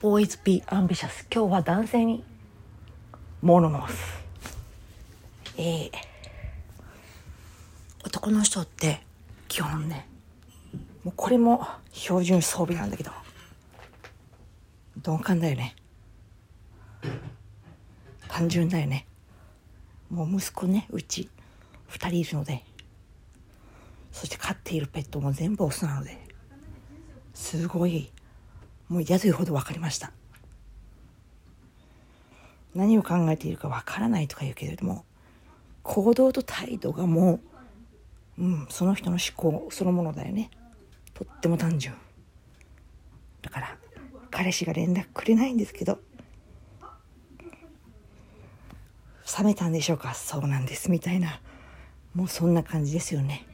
Boys be ambitious. 今日は男性に物申す。えー、男の人って基本ねもうこれも標準装備なんだけど鈍感だよね。単純だよね。もう息子ねうち2人いるので。そして飼っているペットも全部オスなので。すごいもう嫌というほど分かりました。何を考えているか分からないとか言うけれども行動と態度がもう、うん、その人の思考そのものだよね。とっても単純。だから彼氏が連絡くれないんですけど冷めたんでしょうか？そうなんですみたいな。もうそんな感じですよね。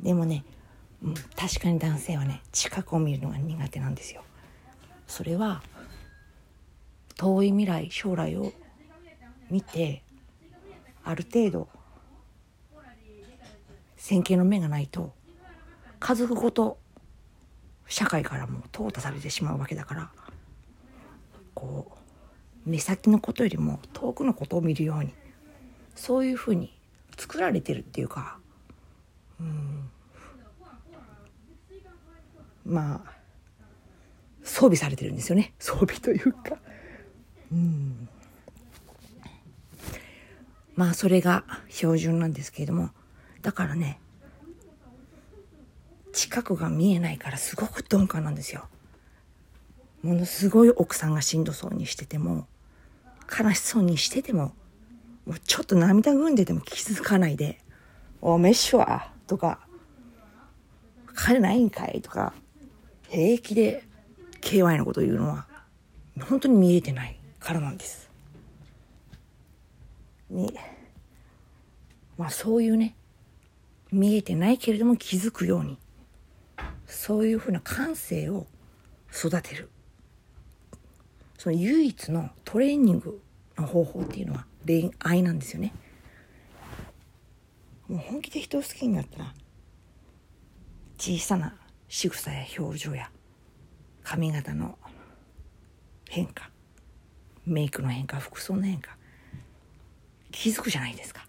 でもね、うん、確かに男性はね近くを見るのが苦手なんですよ。それは遠い未来将来を見てある程度先見の目がないと家族ごと社会からも淘汰されてしまうわけだからこう目先のことよりも遠くのことを見るようにそういうふうに作られてるっていうかうんまあ装備されてるんですよね。装備というか。うん。まあそれが標準なんですけれども。だからね近くが見えないからすごく鈍感なんですよ。ものすごい奥さんがしんどそうにしてても悲しそうにしててももうちょっと涙ぐんでても気づかないで「おめっしゅわ」とか「彼ないんかい」とか平気で KY のことを言うのは本当に見えてないからなんです。にまあそういうね見えてないけれども気づくようにそういうふうな感性を育てる。その唯一のトレーニングの方法っていうのは恋愛なんですよね。もう本気で人を好きになったら小さな仕草や表情や髪型の変化メイクの変化服装の変化気づくじゃないですか。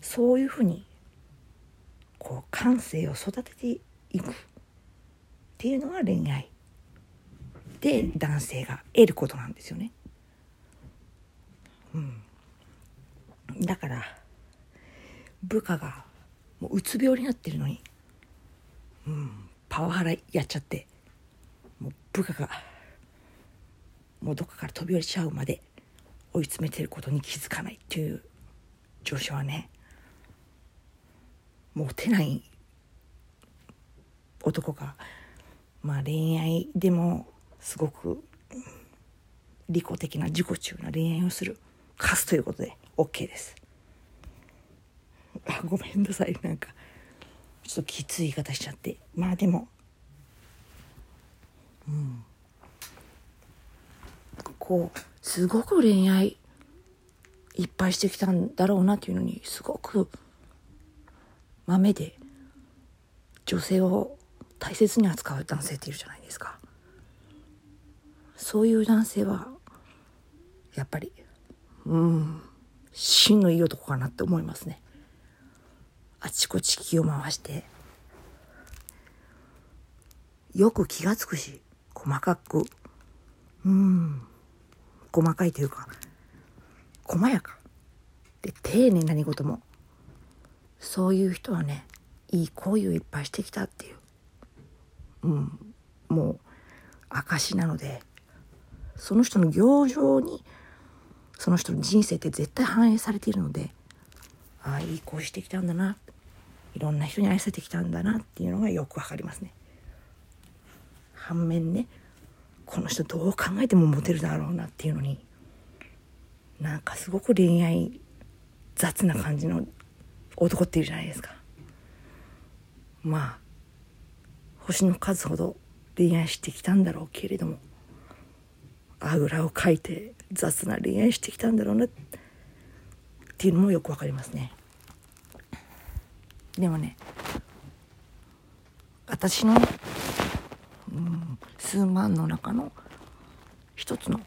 そういうふうにこう感性を育てていく。っていうのが恋愛。で男性が得ることなんですよね。うん、だから部下がもううつ病になってるのに、うん、パワハラやっちゃって。もう部下がもうどっかから飛び降りちゃうまで追い詰めてることに気づかないっていう上司はね。モテない男がまあ恋愛でもすごく利己的な自己中な恋愛をするカスということで OK です。あごめんなさい。なんかちょっときつい言い方しちゃって。まあでも。うん。こうすごく恋愛いっぱいしてきたんだろうなっていうのにすごく豆で女性を大切に扱う男性っているじゃないですか。そういう男性はやっぱりうん真のいい男かなって思いますね。あちこち気を回して。よく気が付くし細かく。うん。細かいというか細やか。で丁寧何事も。そういう人はねいい行為をいっぱいしてきたっていう、うん、もう証なのでその人の行情にその人の人生って絶対反映されているのでああいい行為してきたんだな。っていろんな人に愛されてきたんだなっていうのがよくわかりますね。反面ねこの人どう考えてもモテるだろうなっていうのになんかすごく恋愛雑な感じの男っていうじゃないですかまあ星の数ほど恋愛してきたんだろうけれどもあぐらをかいて雑な恋愛してきたんだろうなっていうのもよくわかりますねでもね私の、うん、数万の中の一つの、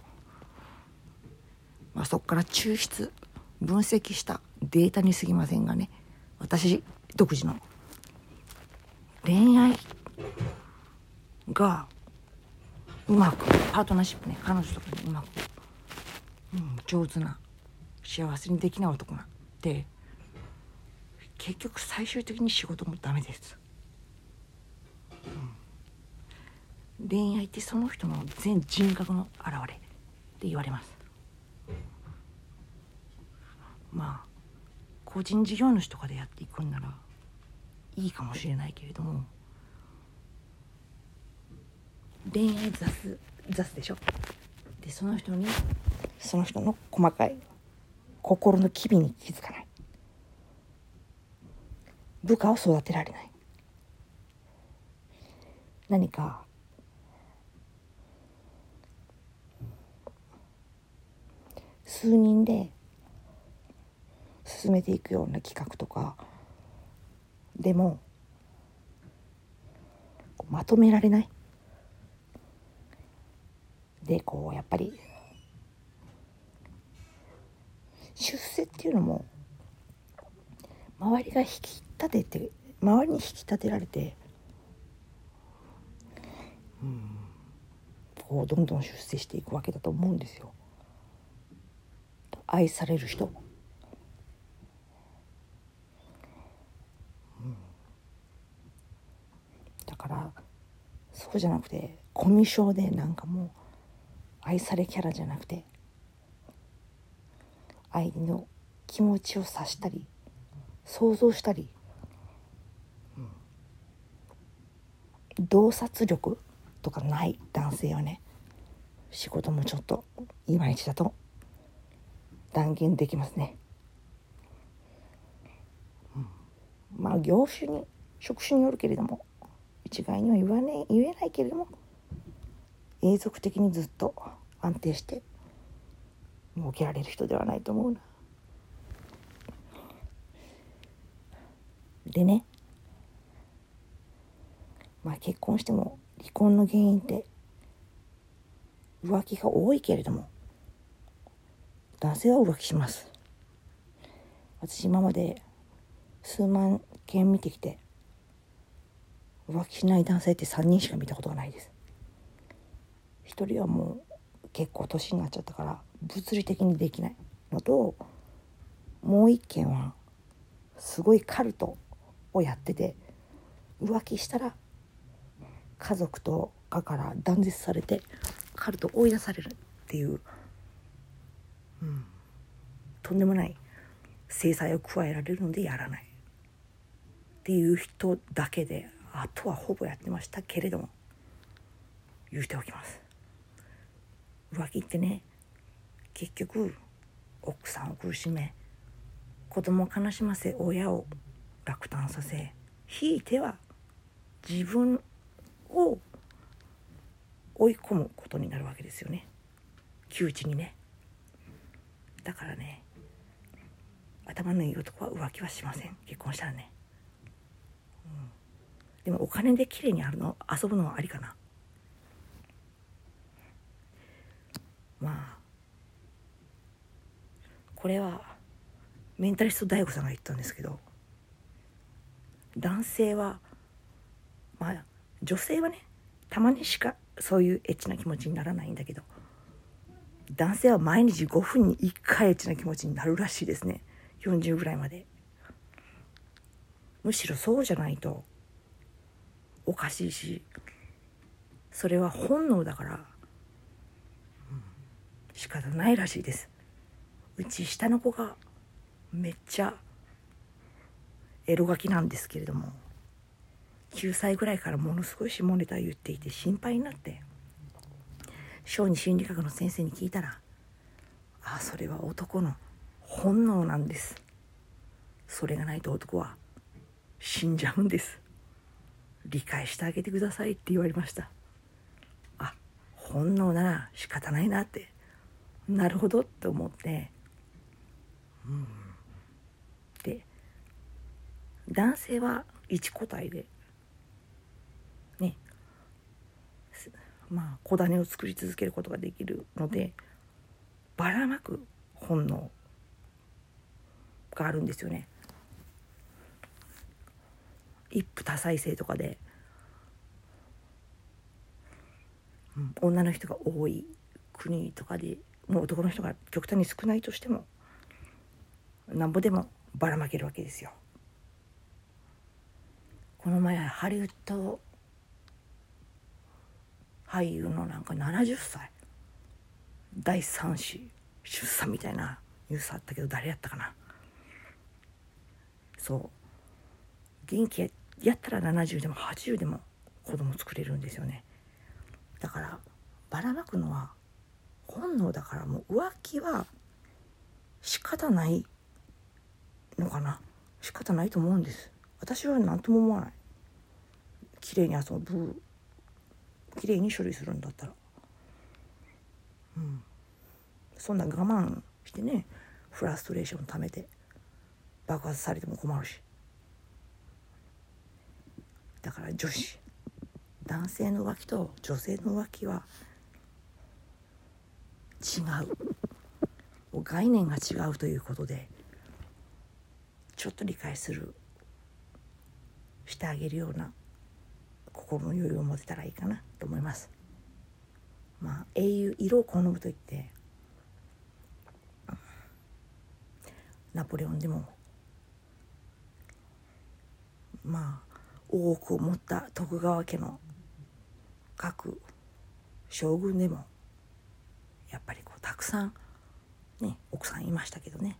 まあ、そこから抽出分析したデータにすぎませんがね私独自の恋愛がうまくパートナーシップね彼女とかにうまく、うん、上手な幸せにできない男なんて結局最終的に仕事もダメです、うん、恋愛ってその人の全人格の表れって言われます。まあ個人事業主とかでやっていくんならいいかもしれないけれども恋愛雑雑でしょ？でその人にその人の細かい心の機微に気づかない。部下を育てられない。何か数人で進めていくような企画とかでもまとめられない。でこうやっぱり出世っていうのも周りが引き立てて周りに引き立てられてうんこうどんどん出世していくわけだと思うんですよ。愛される人、うん、だからそうじゃなくてコミュ障でなんかもう愛されキャラじゃなくて相手の気持ちを察したり想像したり、うん、洞察力とかない男性はね仕事もちょっといまいちだと断言できますね。まあ業種に職種によるけれども一概には言わね言えないけれども永続的にずっと安定して儲けられる人ではないと思うな。でねまあ結婚しても離婚の原因って浮気が多いけれども男性は浮気します。私今まで数万件見てきて浮気しない男性って3人しか見たことがないです。1人はもう結構年になっちゃったから物理的にできないのともう一件はすごいカルトをやってて浮気したら家族とかから断絶されてカルト追い出されるっていう、うん、とんでもない制裁を加えられるのでやらないっていう人だけであとはほぼやってましたけれども言うておきます。浮気ってね結局奥さんを苦しめ子供を悲しませ親を落胆させひいては自分を追い込むことになるわけですよね。窮地にね。だからね頭のいい男は浮気はしません。結婚したらね、うん、でもお金で綺麗にあるの遊ぶのはありかな。まあこれはメンタリスト DAIGO さんが言ったんですけど男性はまあ女性はねたまにしかそういうエッチな気持ちにならないんだけど男性は毎日5分に1回エッチな気持ちになるらしいですね。40ぐらいまで。むしろそうじゃないとおかしいしそれは本能だから仕方ないらしいです。うち下の子がめっちゃエロガキなんですけれども。9歳ぐらいからものすごい下ネタ言っていて心配になって小児心理学の先生に聞いたら「ああそれは男の本能なんです」それがないと男は死んじゃうんです。理解してあげてくださいって言われましたあ本能なら仕方ないなってなるほどって思って、うん、で男性は一個体でまあ小種を作り続けることができるのでばらまく本能があるんですよね。一夫多妻制とかで、うん、女の人が多い国とかでもう男の人が極端に少ないとしてもなんぼでもばらまけるわけですよ。この前ハリウッド俳優のなんか70歳第3子出産みたいなニュースあったけど誰やったかな。そう。元気やったら70でも80でも子供作れるんですよね。だからばらまくのは本能だからもう浮気は仕方ないのかな。仕方ないと思うんです。私は何とも思わない。綺麗に遊ぶ。綺麗に処理するんだったら。うん。そんな我慢してねフラストレーションためて爆発されても困るし。だから女子男性の浮気と女性の浮気は違う。概念が違うということでちょっと理解するしてあげるような心の余裕を持てたらいいかなと思います。まあ英雄色を好むと言ってナポレオンでもまあ大奥を持った徳川家の各将軍でもやっぱりこうたくさんね奥さんいましたけどね。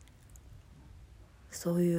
そういう